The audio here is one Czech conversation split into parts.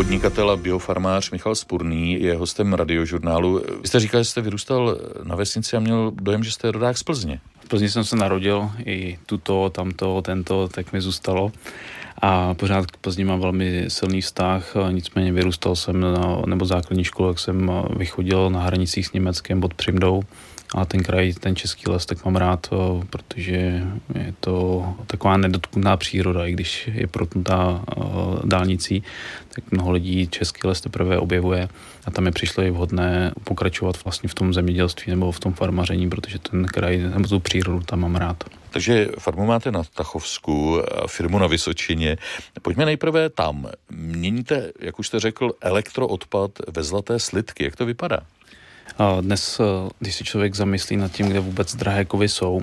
Podnikatel a biofarmář Michal Spurný je hostem radiožurnálu. Vy jste říkal, že jste vyrůstal na vesnici a měl dojem, že jste rodák z Plzně. V Plzni jsem se narodil, i tuto, tamto, tento, tak mi zůstalo. A pořád k Plzni mám velmi silný vztah, nicméně vyrůstal jsem na, nebo základní školu, jak jsem vychodil na hranicích s Německem pod Přimdou, a ten kraj, ten český les, tak mám rád, eh, protože je to taková nedotknutá příroda, i když je protnutá eh, dálnicí, tak mnoho lidí český les teprve objevuje a tam je přišlo i vhodné pokračovat vlastně v tom zemědělství nebo v tom farmaření, protože ten kraj nebo tu přírodu tam mám rád. Takže farmu máte na Tachovsku, firmu na Vysočině. Pojďme nejprve tam. Měníte, jak už jste řekl, elektroodpad ve zlaté slidky. Jak to vypadá? Dnes, eh, když si člověk zamyslí nad tím, kde vůbec drahé kovy jsou,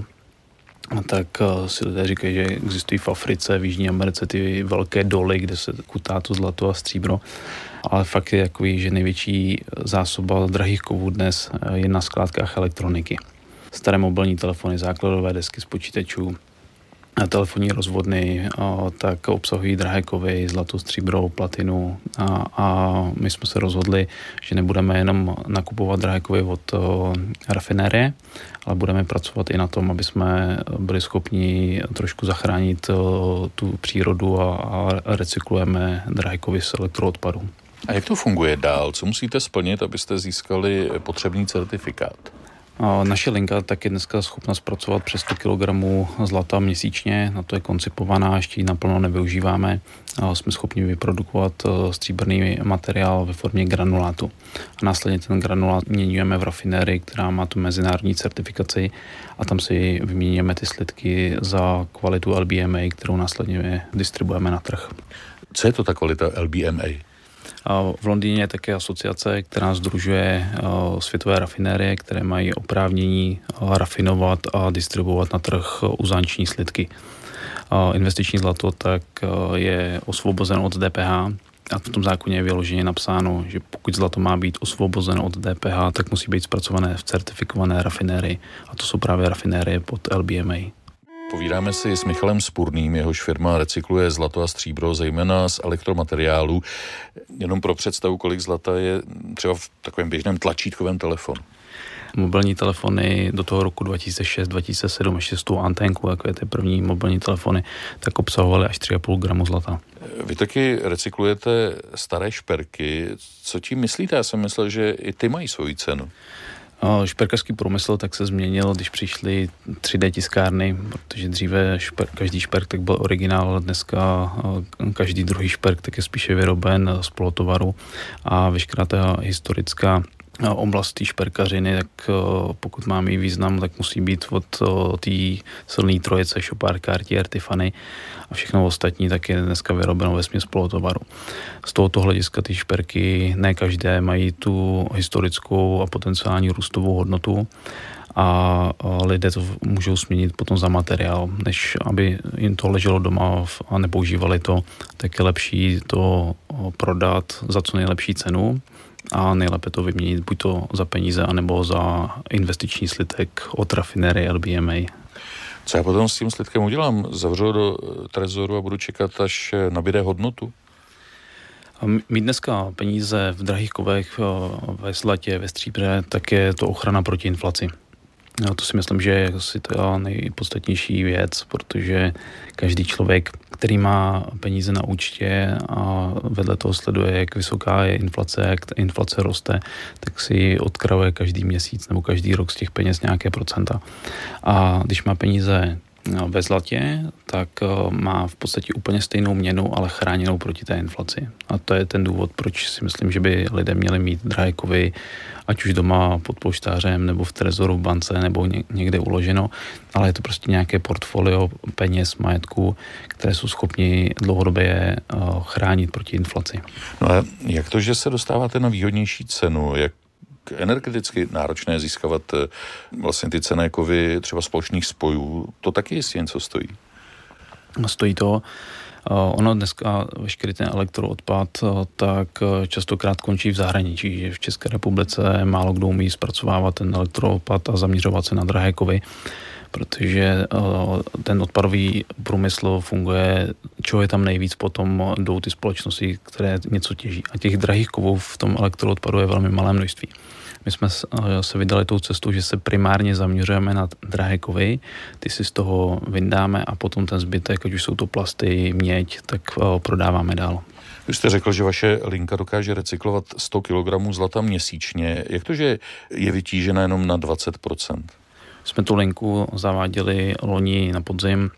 tak eh, si lidé říkají, že existují v Africe, v Jižní Americe ty velké doly, kde se kutá to zlato a stříbro. Ale fakt je takový, že největší zásoba drahých kovů dnes eh, je na skládkách elektroniky. Staré mobilní telefony, základové desky z počítačů, telefonní rozvodny, tak obsahují drahé kovy, zlato, stříbro, platinu a, a my jsme se rozhodli, že nebudeme jenom nakupovat drahé kovy od rafinérie, ale budeme pracovat i na tom, aby jsme byli schopni trošku zachránit tu přírodu a, a recyklujeme drahé kovy z elektroodpadu. A jak to funguje dál? Co musíte splnit, abyste získali potřebný certifikát? Naše linka tak je dneska schopna zpracovat přes 100 kg zlata měsíčně, na to je koncipovaná, ještě ji naplno nevyužíváme. Jsme schopni vyprodukovat e, stříbrný materiál ve formě granulátu. A následně ten granulát měníme v rafinérii, která má tu mezinárodní certifikaci a tam si vyměníme ty slidky za kvalitu LBMA, kterou následně distribuujeme na trh. Co je to ta kvalita LBMA? V Londýně je také asociace, která združuje světové rafinérie, které mají oprávnění rafinovat a distribuovat na trh uzanční slidky. Investiční zlato tak je osvobozen od DPH, a v tom zákoně je vyloženě napsáno, že pokud zlato má být osvobozeno od DPH, tak musí být zpracované v certifikované rafinérii. A to jsou právě rafinérie pod LBMA. Povídáme si s Michalem Spurným, jehož firma recykluje zlato a stříbro, zejména z elektromateriálů. Jenom pro představu, kolik zlata je třeba v takovém běžném tlačítkovém telefonu. Mobilní telefony do toho roku 2006, 2007, ještě s tou anténkou, jako je ty první mobilní telefony, tak obsahovaly až 3,5 gramu zlata. Vy taky recyklujete staré šperky. Co tím myslíte? Já jsem myslel, že i ty mají svoji cenu. Šperkařský průmysl tak se změnil, když přišly 3D tiskárny, protože dříve šper, každý šperk tak byl originál, ale dneska každý druhý šperk tak je spíše vyroben z polotovaru. A veškerá ta historická oblast té šperkařiny, tak pokud má mít význam, tak musí být od té silné trojice Chopard, Cartier, Tiffany a všechno ostatní tak je dneska vyrobeno ve směs polotovaru. Z tohoto hlediska ty šperky ne každé mají tu historickou a potenciální růstovou hodnotu a lidé to můžou směnit potom za materiál, než aby jim to leželo doma a nepoužívali to, tak je lepší to prodat za co nejlepší cenu a nejlépe to vyměnit buď to za peníze, anebo za investiční slitek od rafinéry LBMA. Co já potom s tím slidkem udělám? Zavřu do trezoru a budu čekat, až nabíde hodnotu? Mít dneska peníze v drahých kovech, ve slatě, ve stříbře, tak je to ochrana proti inflaci. No, to si myslím, že je asi ta nejpodstatnější věc, protože každý člověk, který má peníze na účtě a vedle toho sleduje, jak vysoká je inflace, jak ta inflace roste, tak si odkravuje každý měsíc nebo každý rok z těch peněz nějaké procenta. A když má peníze ve zlatě, tak eh, má v podstatě úplně stejnou měnu, ale chráněnou proti té inflaci. A to je ten důvod, proč si myslím, že by lidé měli mít drahé kovy, ať už doma pod polštářem, nebo v trezoru v bance, nebo někde uloženo, ale je to prostě nějaké portfolio peněz, majetku, které jsou schopni dlouhodobě eh, chránit proti inflaci. No a jak to, že se dostáváte na výhodnější cenu? Jak energeticky náročné získávat eh, vlastně ty cené kovy třeba společných spojů. To taky jistě něco stojí. Stojí to. Eh, ono dneska veškerý ten elektroodpad eh, tak častokrát končí v zahraničí, že v České republice málo kdo umí zpracovávat ten elektroodpad a zaměřovat se na drahé kovy protože ten odpadový průmysl funguje čeho je tam nejvíc, potom jdou ty společnosti, které něco těží. A těch drahých kovů v tom elektroodpadu je velmi malé množství. My jsme se vydali tou cestou, že se primárně zaměřujeme na drahé kovy, ty si z toho vyndáme a potom ten zbytek, ať už jsou to plasty, měď, tak prodáváme dál. Vy jste řekl, že vaše linka dokáže recyklovat 100 kg zlata měsíčně. Jak to, že je vytížena jenom na 20%? Jsme tu linku zaváděli loni na podzim,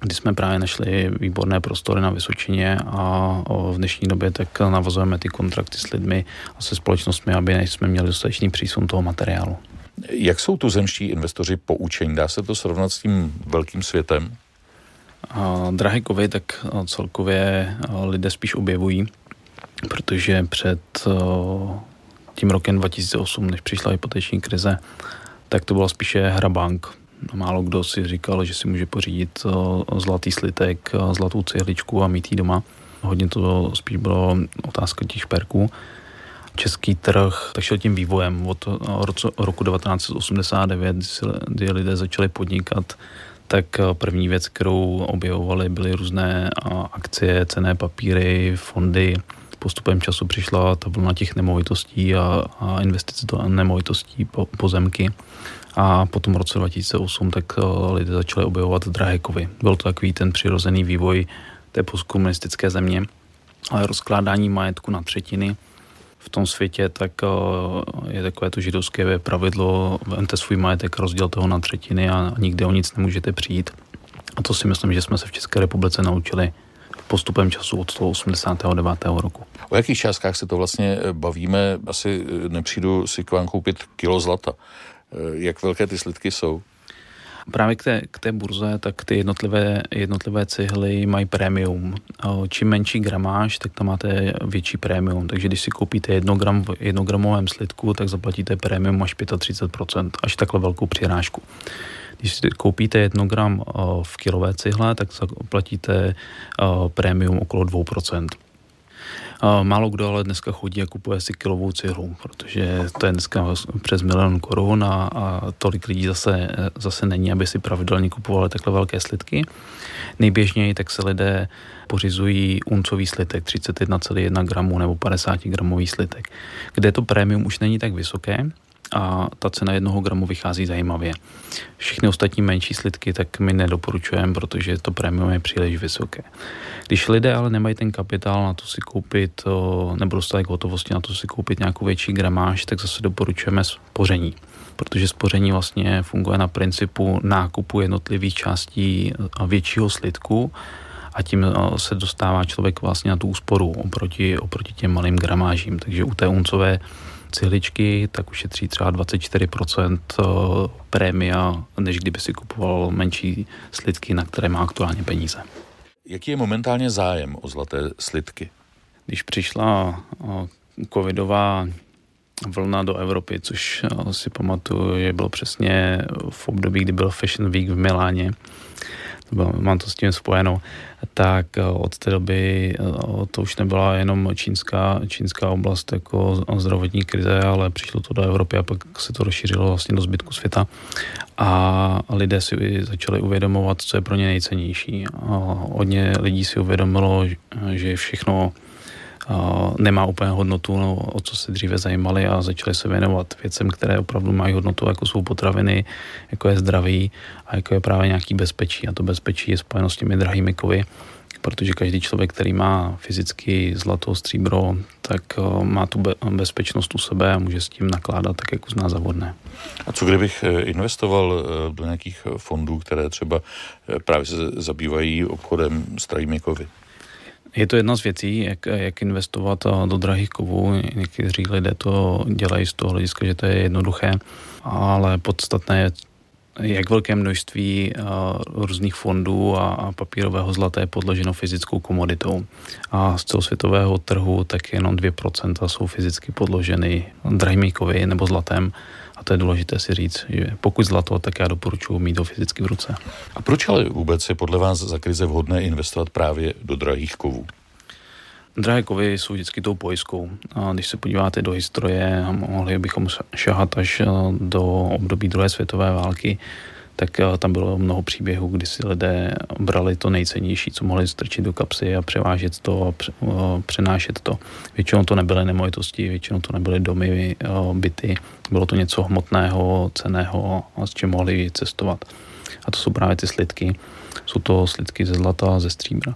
kdy jsme právě našli výborné prostory na Vysočině a v dnešní době tak navazujeme ty kontrakty s lidmi a se společnostmi, aby jsme měli dostatečný přísun toho materiálu. Jak jsou tu zemští investoři poučení? Dá se to srovnat s tím velkým světem? Drahé kovy tak celkově lidé spíš objevují, protože před tím rokem 2008, než přišla hypoteční krize, tak to byla spíše hra bank. Málo kdo si říkal, že si může pořídit zlatý slitek, zlatou cihličku a mít ji doma. Hodně to spíš bylo otázka těch šperků. Český trh tak šel tím vývojem od roku 1989, kdy lidé začali podnikat tak eh, první věc, kterou objevovali, byly různé eh, akcie, cené papíry, fondy. Postupem času přišla ta vlna těch nemovitostí a, a investic do nemovitostí, po, pozemky. A potom v roce 2008 tak eh, lidé začali objevovat drahé kovy. Byl to takový ten přirozený vývoj té postkomunistické země, ale rozkládání majetku na třetiny v tom světě, tak eh, je takové to židovské pravidlo, vemte svůj majetek, rozděl toho na třetiny a nikdy o nic nemůžete přijít. A to si myslím, že jsme se v České republice naučili postupem času od toho 89. roku. O jakých částkách se to vlastně eh, bavíme? Asi nepřijdu si k vám koupit kilo zlata. Jak velké ty slidky jsou? Právě k té, k té burze, tak ty jednotlivé, jednotlivé cihly mají prémium. Čím menší gramáž, tak tam máte větší prémium. Takže když si koupíte jednogram v jednogramovém slidku, tak zaplatíte prémium až 35%, až takhle velkou přirážku. Když si koupíte 1 gram v kilové cihle, tak zaplatíte prémium okolo 2%. Málo kdo ale dneska chodí a kupuje si kilovou cihlu, protože to je dneska přes milion korun a, a tolik lidí zase, zase není, aby si pravidelně kupovali takhle velké slitky. Nejběžněji tak se lidé pořizují uncový slitek 31,1 gramů nebo 50 gramový slitek, kde to prémium už není tak vysoké, a ta cena jednoho gramu vychází zajímavě. Všechny ostatní menší slidky tak my nedoporučujeme, protože to prémium je příliš vysoké. Když lidé ale nemají ten kapitál na to si koupit, nebo dostatek hotovosti na to si koupit nějakou větší gramáž, tak zase doporučujeme spoření protože spoření vlastně funguje na principu nákupu jednotlivých částí většího slidku a tím se dostává člověk vlastně na tu úsporu oproti, oproti těm malým gramážím. Takže u té uncové cihličky, tak ušetří třeba 24% eh, prémia, než kdyby si kupoval menší slidky, na které má aktuálně peníze. Jaký je momentálně zájem o zlaté slidky? Když přišla eh, covidová vlna do Evropy, což eh, si pamatuju, že bylo přesně v období, kdy byl Fashion Week v Miláně, mám to s tím spojeno, tak eh, od té doby eh, to už nebyla jenom čínská, čínská oblast jako zdravotní krize, ale přišlo to do Evropy a pak se to rozšířilo vlastně do zbytku světa a lidé si začali uvědomovat, co je pro ně nejcennější. A hodně lidí si uvědomilo, že všechno nemá úplně hodnotu, no, o co se dříve zajímali a začali se věnovat věcem, které opravdu mají hodnotu, jako jsou potraviny, jako je zdraví a jako je právě nějaký bezpečí. A to bezpečí je spojeno s těmi drahými kovy, protože každý člověk, který má fyzicky zlato, stříbro, tak má tu bezpečnost u sebe a může s tím nakládat tak, jak uzná za vodné. A co kdybych e, investoval e, do nějakých fondů, které třeba právě se zabývají obchodem s drahými kovy? Je to jedna z věcí, jak, jak investovat do drahých kovů. Někteří lidé to dělají z toho hlediska, že to je jednoduché, ale podstatné je, jak velké množství různých fondů a papírového zlata je podloženo fyzickou komoditou. A z celosvětového trhu tak jenom 2% jsou fyzicky podloženy drahými kovy nebo zlatem. A to je důležité si říct, že pokud zlato, tak já doporučuji mít ho fyzicky v ruce. A proč ale vůbec je podle vás za krize vhodné investovat právě do drahých kovů? Drahé kovy jsou vždycky tou pojistkou. A když se podíváte do historie, mohli bychom šahat až eh, do období druhé světové války, tak eh, tam bylo mnoho příběhů, kdy si lidé brali to nejcennější, co mohli strčit do kapsy a převážet to a přenášet to. Většinou to nebyly nemovitosti, většinou to nebyly domy, byty, bylo to něco hmotného, ceného, s čím mohli cestovat. A to jsou právě ty slidky. Jsou to slidky ze zlata, ze stříbra.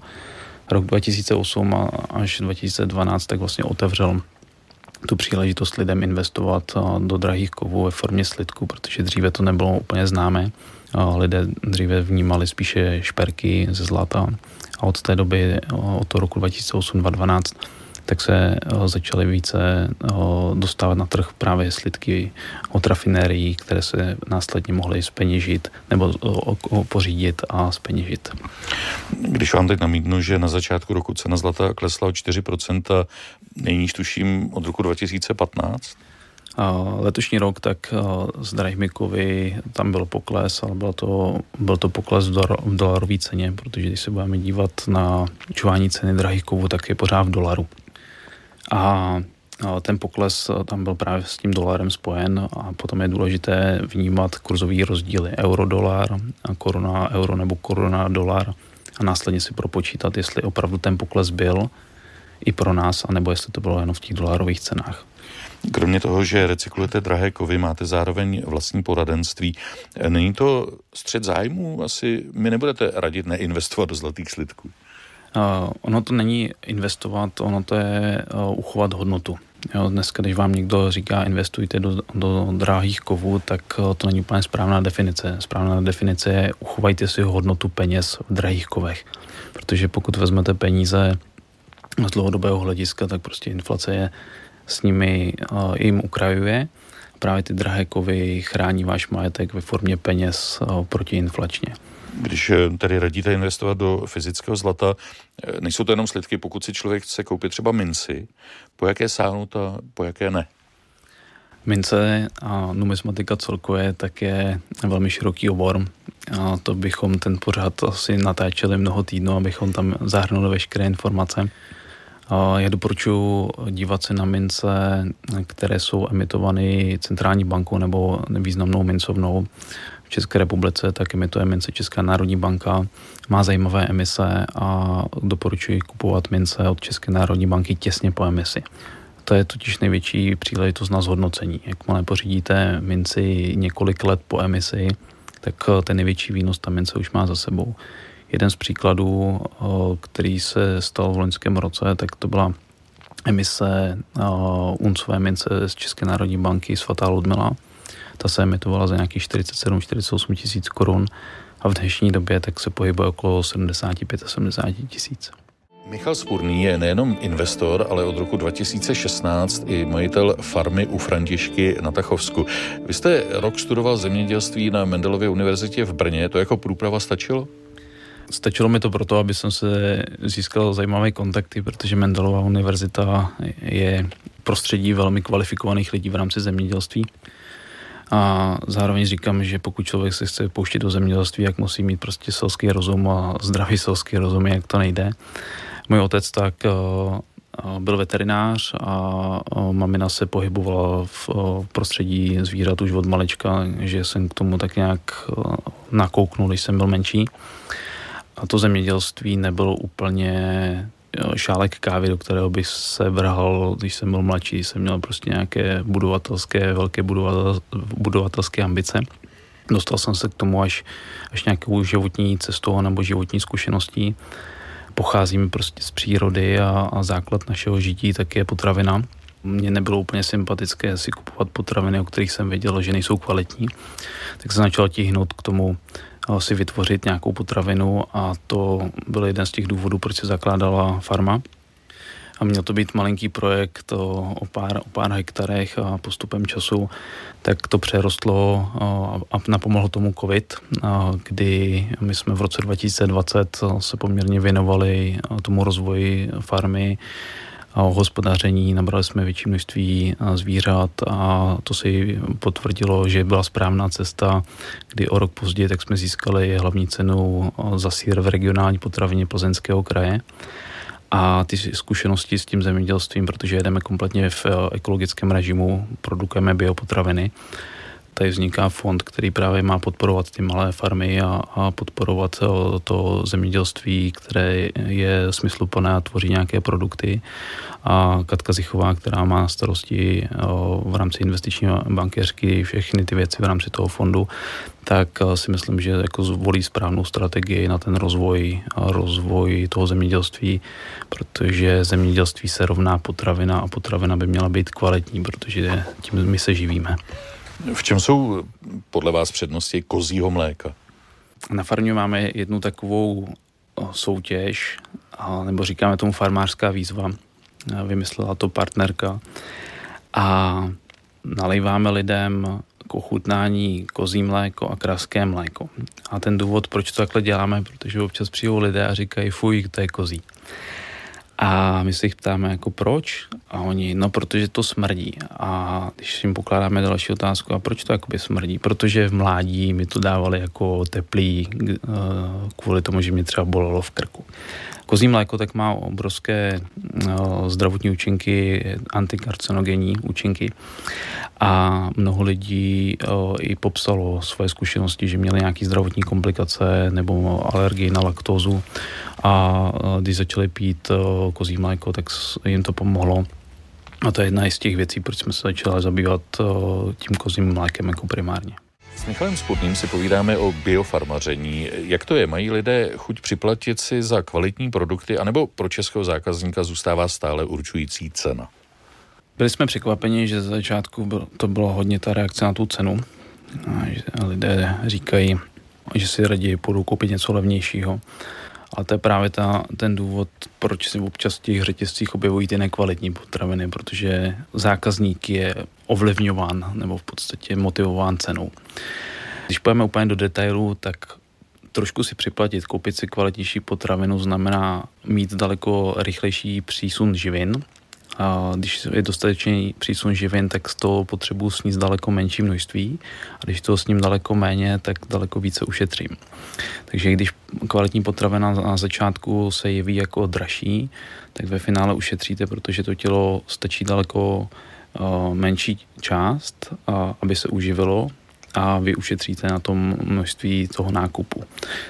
Rok 2008 až 2012 tak vlastně otevřel tu příležitost lidem investovat do drahých kovů ve formě slidku, protože dříve to nebylo úplně známé. Lidé dříve vnímali spíše šperky ze zlata a od té doby, od toho roku 2008-2012, tak se eh, začaly více eh, dostávat na trh právě slidky od rafinérií, které se následně mohly speněžit nebo eh, pořídit a speněžit. Když vám teď namítnu, že na začátku roku cena zlata klesla o 4%, nejníž tuším od roku 2015, Letošní rok, tak z drahými kovy tam byl pokles, ale byl to, byl to pokles v, dolar, v dolarové ceně, protože když se budeme dívat na čuvání ceny drahých kovů, tak je pořád v dolaru. A ten pokles tam byl právě s tím dolarem spojen a potom je důležité vnímat kurzový rozdíly euro-dolar, koruna euro nebo koruna dolar a následně si propočítat, jestli opravdu ten pokles byl i pro nás, anebo jestli to bylo jenom v těch dolarových cenách. Kromě toho, že recyklujete drahé kovy, máte zároveň vlastní poradenství. Není to střed zájmů? Asi mi nebudete radit neinvestovat do zlatých slidků. Uh, ono to není investovat, ono to je uh, uchovat hodnotu. Jo, dneska, když vám někdo říká investujte do, do drahých kovů, tak uh, to není úplně správná definice. Správná definice je uchovajte si hodnotu peněz v drahých kovech. Protože pokud vezmete peníze z dlouhodobého hlediska, tak prostě inflace je s nimi uh, jim ukrajuje. Právě ty drahé kovy chrání váš majetek ve formě peněz uh, protiinflačně. Když eh, tady radíte investovat do fyzického zlata, eh, nejsou to jenom slidky, pokud si člověk chce koupit třeba minci, po jaké sáhnout a po jaké ne? Mince a numismatika celkově tak je velmi široký obor. A to bychom ten pořád asi natáčeli mnoho týdnů, abychom tam zahrnuli veškeré informace. Já doporučuji dívat se na mince, které jsou emitovány centrální bankou nebo významnou mincovnou. V České republice tak emituje mince Česká národní banka, má zajímavé emise a doporučuji kupovat mince od České národní banky těsně po emisi. To je totiž největší příležitost na zhodnocení. Jakmile pořídíte minci několik let po emisi, tak ten největší výnos ta mince už má za sebou. Jeden z příkladů, který se stal v loňském roce, tak to byla emise uncové mince z České národní banky Svatá Ludmila. Ta se emitovala za nějakých 47-48 tisíc korun a v dnešní době tak se pohybuje okolo 75-70 tisíc. Michal Spurný je nejenom investor, ale od roku 2016 i majitel farmy u Františky na Tachovsku. Vy jste rok studoval zemědělství na Mendelově univerzitě v Brně, to jako průprava stačilo? Stačilo mi to proto, aby jsem se získal zajímavé kontakty, protože Mendelová univerzita je prostředí velmi kvalifikovaných lidí v rámci zemědělství. A zároveň říkám, že pokud člověk se chce pouštět do zemědělství, jak musí mít prostě selský rozum a zdravý selský rozum, jak to nejde. Můj otec tak eh, eh, byl veterinář a eh, mamina se pohybovala v prostředí zvířat už od malička, že jsem k tomu tak nějak nakouknul, když jsem byl menší. A to zemědělství nebylo úplně šálek kávy, do kterého bych se vrhal, když jsem byl mladší, jsem měl prostě nějaké budovatelské, velké budovatelské ambice. Dostal jsem se k tomu až, až nějakou životní cestou nebo životní zkušeností. Pocházím prostě z přírody a, a základ našeho žití tak je potravina. Mně nebylo úplně sympatické si kupovat potraviny, o kterých jsem věděl, že nejsou kvalitní. Tak jsem začal tíhnout k tomu si vytvořit nějakou potravinu a to byl jeden z těch důvodů, proč se zakládala farma. A měl to být malinký projekt o pár, o pár hektarech a postupem času tak to přerostlo a napomohl tomu COVID, kdy my jsme v roce 2020 se poměrně věnovali tomu rozvoji farmy hospodaření, nabrali jsme větší množství zvířat a to si potvrdilo, že byla správná cesta, kdy o rok později tak jsme získali hlavní cenu za sír v regionální potravině Plzeňského kraje. A ty zkušenosti s tím zemědělstvím, protože jedeme kompletně v ekologickém režimu, produkujeme biopotraviny, tady vzniká fond, který právě má podporovat ty malé farmy a, a podporovat to zemědělství, které je smysluplné a tvoří nějaké produkty. A Katka Zichová, která má na starosti v rámci investiční bankéřky všechny ty věci v rámci toho fondu, tak si myslím, že jako zvolí správnou strategii na ten rozvoj, rozvoj toho zemědělství, protože zemědělství se rovná potravina a potravina by měla být kvalitní, protože tím my se živíme. V čem jsou podle vás přednosti kozího mléka? Na farmě máme jednu takovou soutěž, nebo říkáme tomu farmářská výzva. Vymyslela to partnerka. A nalejváme lidem k ochutnání kozí mléko a kraské mléko. A ten důvod, proč to takhle děláme, protože občas přijdou lidé a říkají, fuj, to je kozí. A my se jich ptáme jako proč a oni, no protože to smrdí. A když jim pokládáme další otázku, a proč to jakoby smrdí? Protože v mládí mi to dávali jako teplý eh, kvůli tomu, že mě třeba bolelo v krku. Kozí mléko tak má obrovské no, zdravotní účinky, antikarcinogenní účinky a mnoho lidí o, i popsalo svoje zkušenosti, že měli nějaké zdravotní komplikace nebo alergii na laktózu a když začali pít kozí mléko, tak jim to pomohlo. A to je jedna z těch věcí, proč jsme se začali zabývat o, tím kozím mlékem jako primárně. S Michalem Sputným si povídáme o biofarmaření. Jak to je? Mají lidé chuť připlatit si za kvalitní produkty, anebo pro českého zákazníka zůstává stále určující cena? Byli jsme překvapeni, že za začátku to bylo hodně ta reakce na tu cenu. A že lidé říkají, že si raději půjdou koupit něco levnějšího. A to je právě ta, ten důvod, proč si občas v těch řetězcích objevují ty nekvalitní potraviny, protože zákazník je ovlivňován nebo v podstatě motivován cenou. Když půjdeme úplně do detailů, tak trošku si připlatit, koupit si kvalitnější potravinu znamená mít daleko rychlejší přísun živin, a když je dostatečný přísun živin, tak z toho potřebuji sníst daleko menší množství a když toho sním daleko méně, tak daleko více ušetřím. Takže když kvalitní potravina na začátku se jeví jako dražší, tak ve finále ušetříte, protože to tělo stačí daleko uh, menší část, aby se uživilo a vy ušetříte na tom množství toho nákupu.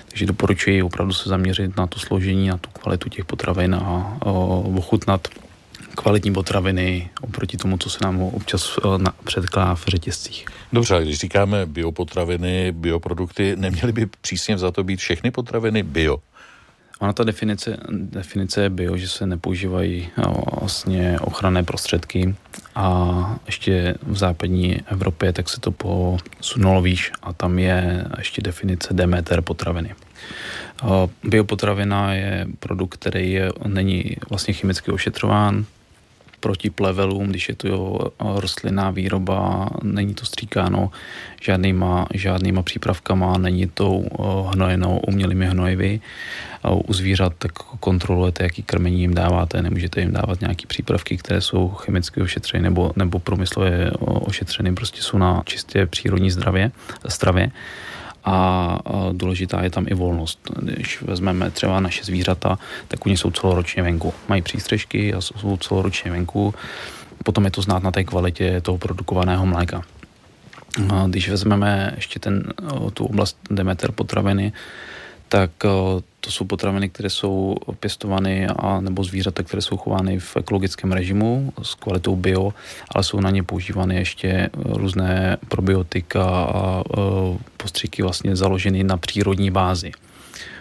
Takže doporučuji opravdu se zaměřit na to složení, na tu kvalitu těch potravin a uh, ochutnat kvalitní potraviny oproti tomu, co se nám občas eh, předkládá v řetězcích. Dobře, když říkáme biopotraviny, bioprodukty, neměly by přísně za to být všechny potraviny bio? Ona ta definice, definice je bio, že se nepoužívají eh, vlastně ochranné prostředky a ještě v západní Evropě tak se to posunulo výš a tam je ještě definice Demeter potraviny. Eh, biopotravina je produkt, který je, není vlastně chemicky ošetřován, proti plevelům, když je to rostlinná výroba, není to stříkáno žádnýma, žádnýma přípravkama, není to hnojenou umělými hnojivy. U zvířat tak kontrolujete, jaký krmení jim dáváte, nemůžete jim dávat nějaké přípravky, které jsou chemicky ošetřeny nebo, nebo průmyslově ošetřeny, prostě jsou na čistě přírodní zdravě, stravě a důležitá je tam i volnost. Když vezmeme třeba naše zvířata, tak oni jsou celoročně venku. Mají přístřežky a jsou celoročně venku. Potom je to znát na té kvalitě toho produkovaného mléka. Když vezmeme ještě ten, tu oblast Demeter potraviny, tak to jsou potraviny, které jsou pěstovány a nebo zvířata, které jsou chovány v ekologickém režimu s kvalitou bio, ale jsou na ně používány ještě různé probiotika a postřiky vlastně založeny na přírodní bázi.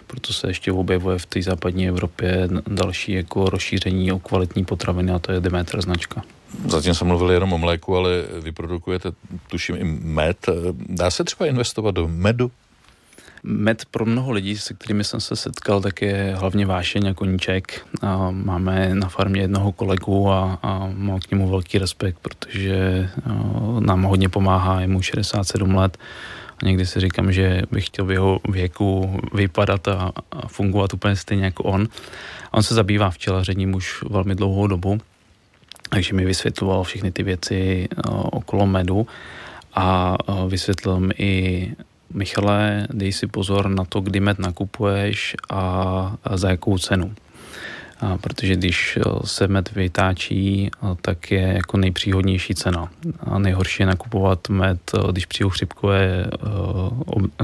Proto se ještě objevuje v té západní Evropě další jako rozšíření o kvalitní potraviny a to je Demeter značka. Zatím jsem mluvil jenom o mléku, ale vy produkujete, tuším, i med. Dá se třeba investovat do medu? Med pro mnoho lidí, se kterými jsem se setkal, tak je hlavně vášeň a koníček. A máme na farmě jednoho kolegu a, a mám k němu velký respekt, protože nám hodně pomáhá, je mu 67 let a někdy si říkám, že bych chtěl v jeho věku vypadat a, a fungovat úplně stejně jako on. A on se zabývá včelařením už velmi dlouhou dobu, takže mi vysvětloval všechny ty věci okolo medu a vysvětlil mi i Michale, dej si pozor na to, kdy med nakupuješ a, za jakou cenu. A protože když se med vytáčí, tak je jako nejpříhodnější cena. A nejhorší je nakupovat med, když přijde chřipkové,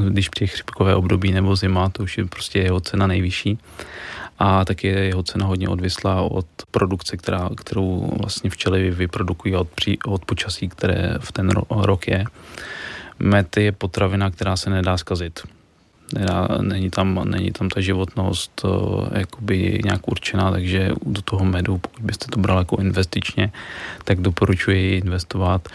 když přijde chřipkové období nebo zima, to už je prostě jeho cena nejvyšší a taky je jeho cena hodně odvislá od produkce, která, kterou vlastně včely vyprodukují od, při, od počasí, které v ten ro, rok je. Met je potravina, která se nedá zkazit. Nedá, není, tam, není tam ta životnost uh, jakoby nějak určená, takže do toho medu, pokud byste to brali jako investičně, tak doporučuji investovat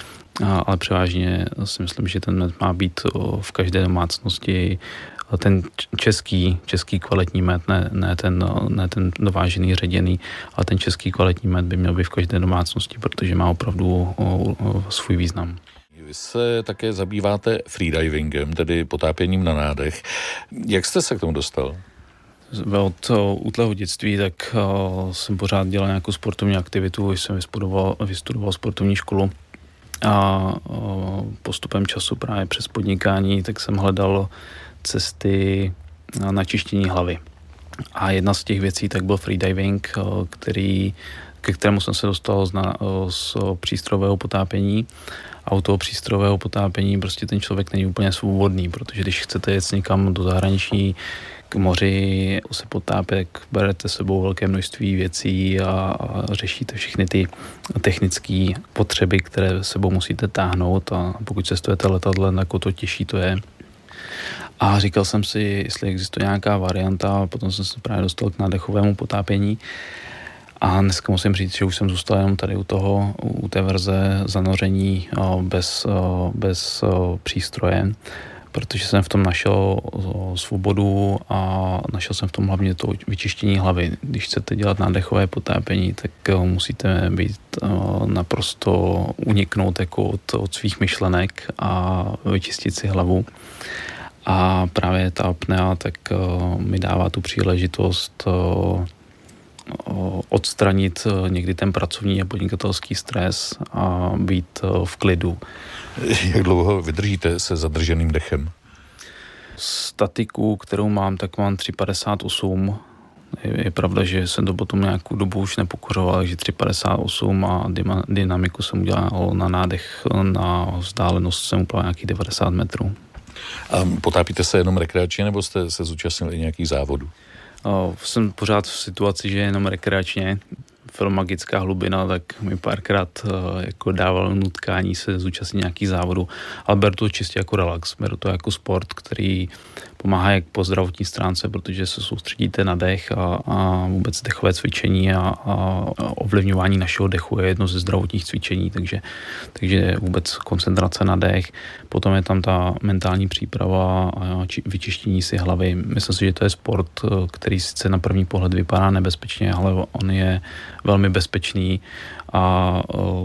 ale převážně si myslím, že ten med má být v každé domácnosti ten český, český kvalitní med, ne, ne, ten, ne ten dovážený, ředěný, ale ten český kvalitní med by měl být v každé domácnosti, protože má opravdu svůj význam. Vy se také zabýváte freedivingem, tedy potápěním na nádech. Jak jste se k tomu dostal? Od útleho dětství tak uh, jsem pořád dělal nějakou sportovní aktivitu, jsem vystudoval, vystudoval sportovní školu a uh, postupem času právě přes podnikání tak jsem hledal cesty na čištění hlavy. A jedna z těch věcí tak byl freediving, eh, který, ke kterému jsem se dostal z, na, eh, z přístrojového potápění. A u toho přístrojového potápění prostě ten člověk není úplně svobodný, protože když chcete jet někam do zahraničí, k moři se potápět, berete sebou velké množství věcí a, a řešíte všechny ty technické potřeby, které sebou musíte táhnout a pokud cestujete letadlem, jako to těžší to je. A říkal jsem si, jestli existuje nějaká varianta, a potom jsem se právě dostal k nádechovému potápění. A dneska musím říct, že už jsem zůstal jenom tady u toho, u té verze zanoření bez, bez přístroje, protože jsem v tom našel svobodu a našel jsem v tom hlavně to vyčištění hlavy. Když chcete dělat nádechové potápění, tak musíte být naprosto uniknout jako od, od svých myšlenek a vyčistit si hlavu. A právě ta apnea tak mi dává tu příležitost odstranit někdy ten pracovní a podnikatelský stres a být v klidu. Jak dlouho vydržíte se zadrženým dechem? Statiku, kterou mám, tak mám 3,58. Je, pravda, že jsem to potom nějakou dobu už nepokořoval, takže 3,58 a dynamiku jsem udělal na nádech, na vzdálenost jsem udělal nějakých 90 metrů. A potápíte se jenom rekreačně, nebo jste se zúčastnili nějakých závodů? Jsem pořád v situaci, že jenom rekreačně. Film Magická hlubina, tak mi párkrát jako dával nutkání se zúčastnit nějakých závodů, ale beru to čistě jako relax, beru to jako sport, který pomáhá jak po zdravotní stránce, protože se soustředíte na dech a, a vůbec dechové cvičení a, a ovlivňování našeho dechu je jedno ze zdravotních cvičení, takže, takže vůbec koncentrace na dech. Potom je tam ta mentální příprava a vyčištění si hlavy. Myslím si, že to je sport, který sice na první pohled vypadá nebezpečně, ale on je velmi bezpečný a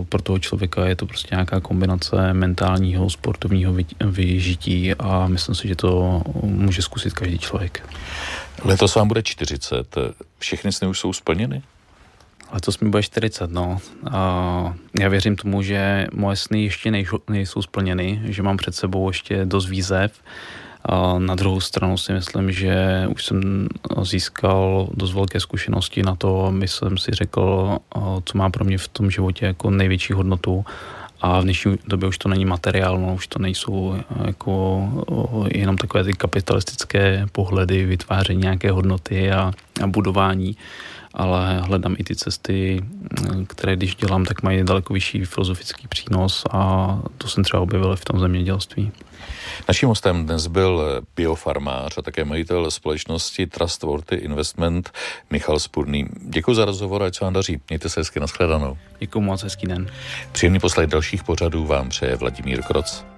pro toho člověka je to prostě nějaká kombinace mentálního, sportovního vyžití a myslím si, že to může zkusit každý člověk. Letos vám bude 40. Všechny sny už jsou splněny? Letos mi bude 40, no. A já věřím tomu, že moje sny ještě nejsou, nejsou splněny, že mám před sebou ještě dost výzev. A na druhou stranu si myslím, že už jsem získal dost velké zkušenosti na to, aby jsem si řekl, co má pro mě v tom životě jako největší hodnotu. A v dnešní době už to není materiál, no, už to nejsou jako jenom takové ty kapitalistické pohledy, vytváření nějaké hodnoty a, a budování, ale hledám i ty cesty, které když dělám, tak mají daleko vyšší filozofický přínos a to jsem třeba objevil v tom zemědělství. Naším hostem dnes byl biofarmář a také majitel společnosti Trustworthy Investment Michal Spurný. Děkuji za rozhovor a co vám daří. Mějte se hezky, nashledanou. Děkuji moc, hezký den. Příjemný poslech dalších pořadů vám přeje Vladimír Kroc.